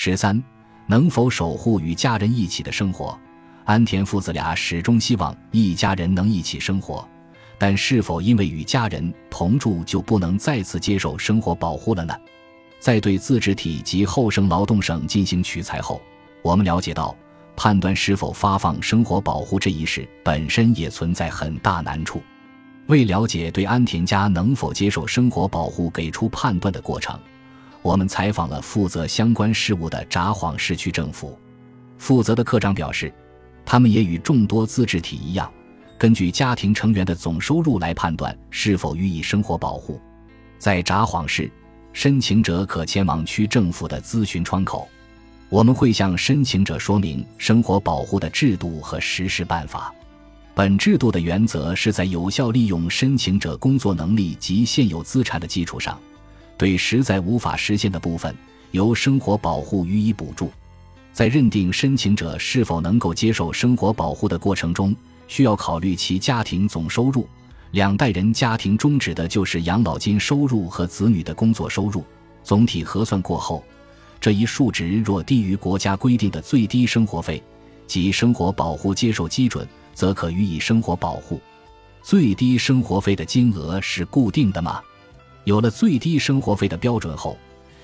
十三，能否守护与家人一起的生活？安田父子俩始终希望一家人能一起生活，但是否因为与家人同住就不能再次接受生活保护了呢？在对自治体及后生劳动省进行取材后，我们了解到，判断是否发放生活保护这一事本身也存在很大难处。为了解对安田家能否接受生活保护给出判断的过程，我们采访了负责相关事务的札幌市区政府。负责的科长表示，他们也与众多自治体一样，根据家庭成员的总收入来判断是否予以生活保护。在札幌市，申请者可前往区政府的咨询窗口，我们会向申请者说明生活保护的制度和实施办法。本制度的原则是在有效利用申请者工作能力及现有资产的基础上，对实在无法实现的部分，由生活保护予以补助。在认定申请者是否能够接受生活保护的过程中，需要考虑其家庭总收入。两代人家庭中指的就是养老金收入和子女的工作收入。总体核算过后，这一数值若低于国家规定的最低生活费及生活保护接受基准。则可予以生活保护。最低生活费的金额是固定的吗？有了最低生活费的标准后，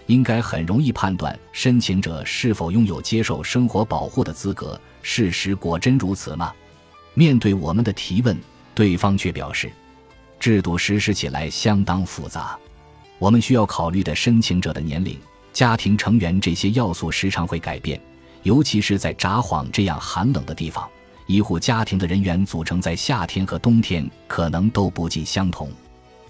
应该很容易判断申请者是否拥有接受生活保护的资格。事实果真如此吗？面对我们的提问，对方却表示，制度实施起来相当复杂，我们需要考虑的申请者的年龄、家庭成员这些要素时常会改变，尤其是在札幌这样寒冷的地方。一户家庭的人员组成在夏天和冬天可能都不尽相同。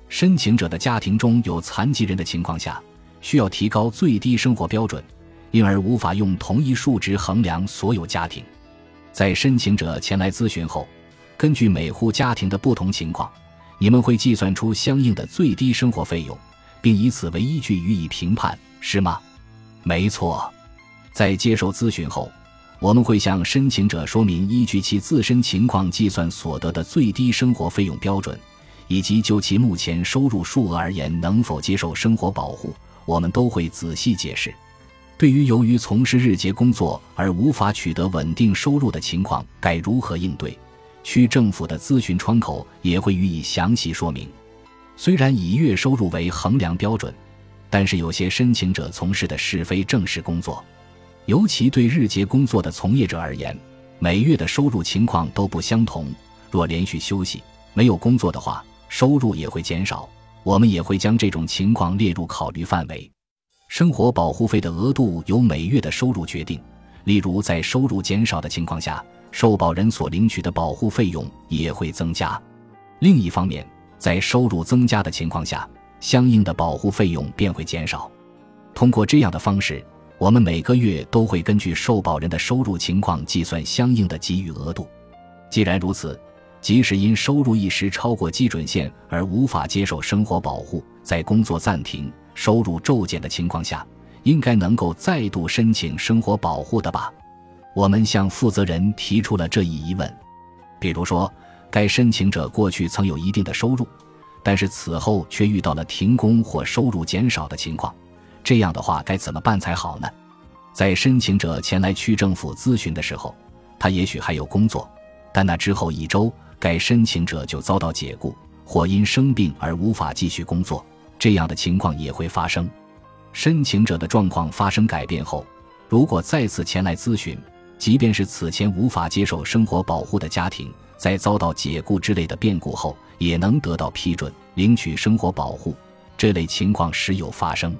申请者的家庭中有残疾人的情况下，需要提高最低生活标准，因而无法用同一数值衡量所有家庭。在申请者前来咨询后，根据每户家庭的不同情况，你们会计算出相应的最低生活费用，并以此为依据予以评判，是吗？没错。在接受咨询后。我们会向申请者说明依据其自身情况计算所得的最低生活费用标准，以及就其目前收入数额而言能否接受生活保护。我们都会仔细解释。对于由于从事日结工作而无法取得稳定收入的情况，该如何应对？区政府的咨询窗口也会予以详细说明。虽然以月收入为衡量标准，但是有些申请者从事的是非正式工作。尤其对日结工作的从业者而言，每月的收入情况都不相同。若连续休息、没有工作的话，收入也会减少。我们也会将这种情况列入考虑范围。生活保护费的额度由每月的收入决定。例如，在收入减少的情况下，受保人所领取的保护费用也会增加。另一方面，在收入增加的情况下，相应的保护费用便会减少。通过这样的方式。我们每个月都会根据受保人的收入情况计算相应的给予额度。既然如此，即使因收入一时超过基准线而无法接受生活保护，在工作暂停、收入骤减的情况下，应该能够再度申请生活保护的吧？我们向负责人提出了这一疑问。比如说，该申请者过去曾有一定的收入，但是此后却遇到了停工或收入减少的情况。这样的话该怎么办才好呢？在申请者前来区政府咨询的时候，他也许还有工作，但那之后一周，该申请者就遭到解雇，或因生病而无法继续工作。这样的情况也会发生。申请者的状况发生改变后，如果再次前来咨询，即便是此前无法接受生活保护的家庭，在遭到解雇之类的变故后，也能得到批准领取生活保护。这类情况时有发生。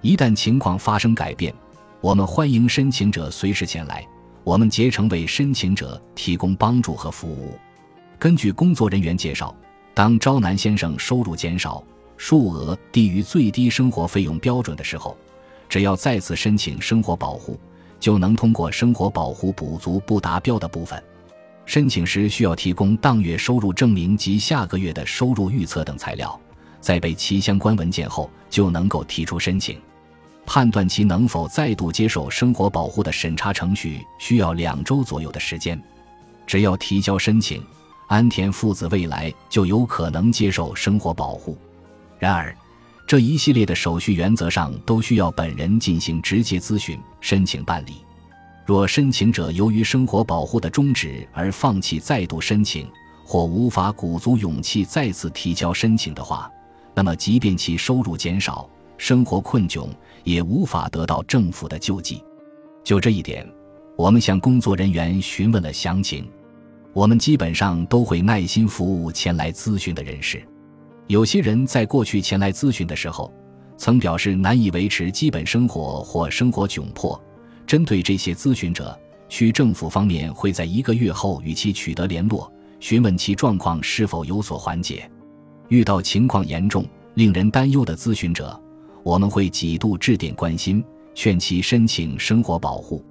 一旦情况发生改变，我们欢迎申请者随时前来，我们竭诚为申请者提供帮助和服务。根据工作人员介绍，当招南先生收入减少、数额低于最低生活费用标准的时候，只要再次申请生活保护，就能通过生活保护补足不达标的部分。申请时需要提供当月收入证明及下个月的收入预测等材料，在备齐相关文件后，就能够提出申请。判断其能否再度接受生活保护的审查程序需要两周左右的时间。只要提交申请，安田父子未来就有可能接受生活保护。然而，这一系列的手续原则上都需要本人进行直接咨询、申请办理。若申请者由于生活保护的终止而放弃再度申请，或无法鼓足勇气再次提交申请的话，那么即便其收入减少、生活困窘，也无法得到政府的救济。就这一点，我们向工作人员询问了详情。我们基本上都会耐心服务前来咨询的人士。有些人在过去前来咨询的时候，曾表示难以维持基本生活或生活窘迫。针对这些咨询者，区政府方面会在一个月后与其取得联络，询问其状况是否有所缓解。遇到情况严重、令人担忧的咨询者，我们会几度致电关心，劝其申请生活保护。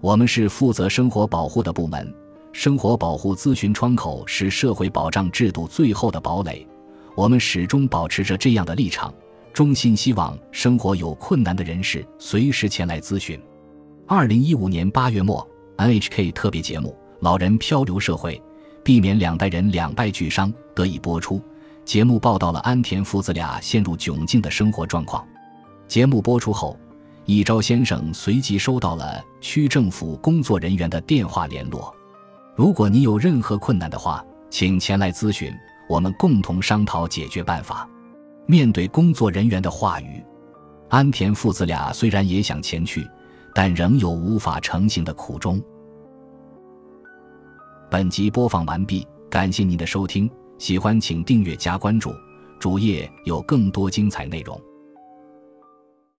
我们是负责生活保护的部门，生活保护咨询窗口是社会保障制度最后的堡垒。我们始终保持着这样的立场，衷心希望生活有困难的人士随时前来咨询。二零一五年八月末，NHK 特别节目《老人漂流社会》，避免两代人两败俱伤得以播出。节目报道了安田父子俩陷入窘境的生活状况。节目播出后，一昭先生随即收到了区政府工作人员的电话联络。如果你有任何困难的话，请前来咨询。我们共同商讨解决办法。面对工作人员的话语，安田父子俩虽然也想前去，但仍有无法成行的苦衷。本集播放完毕，感谢您的收听，喜欢请订阅加关注，主页有更多精彩内容。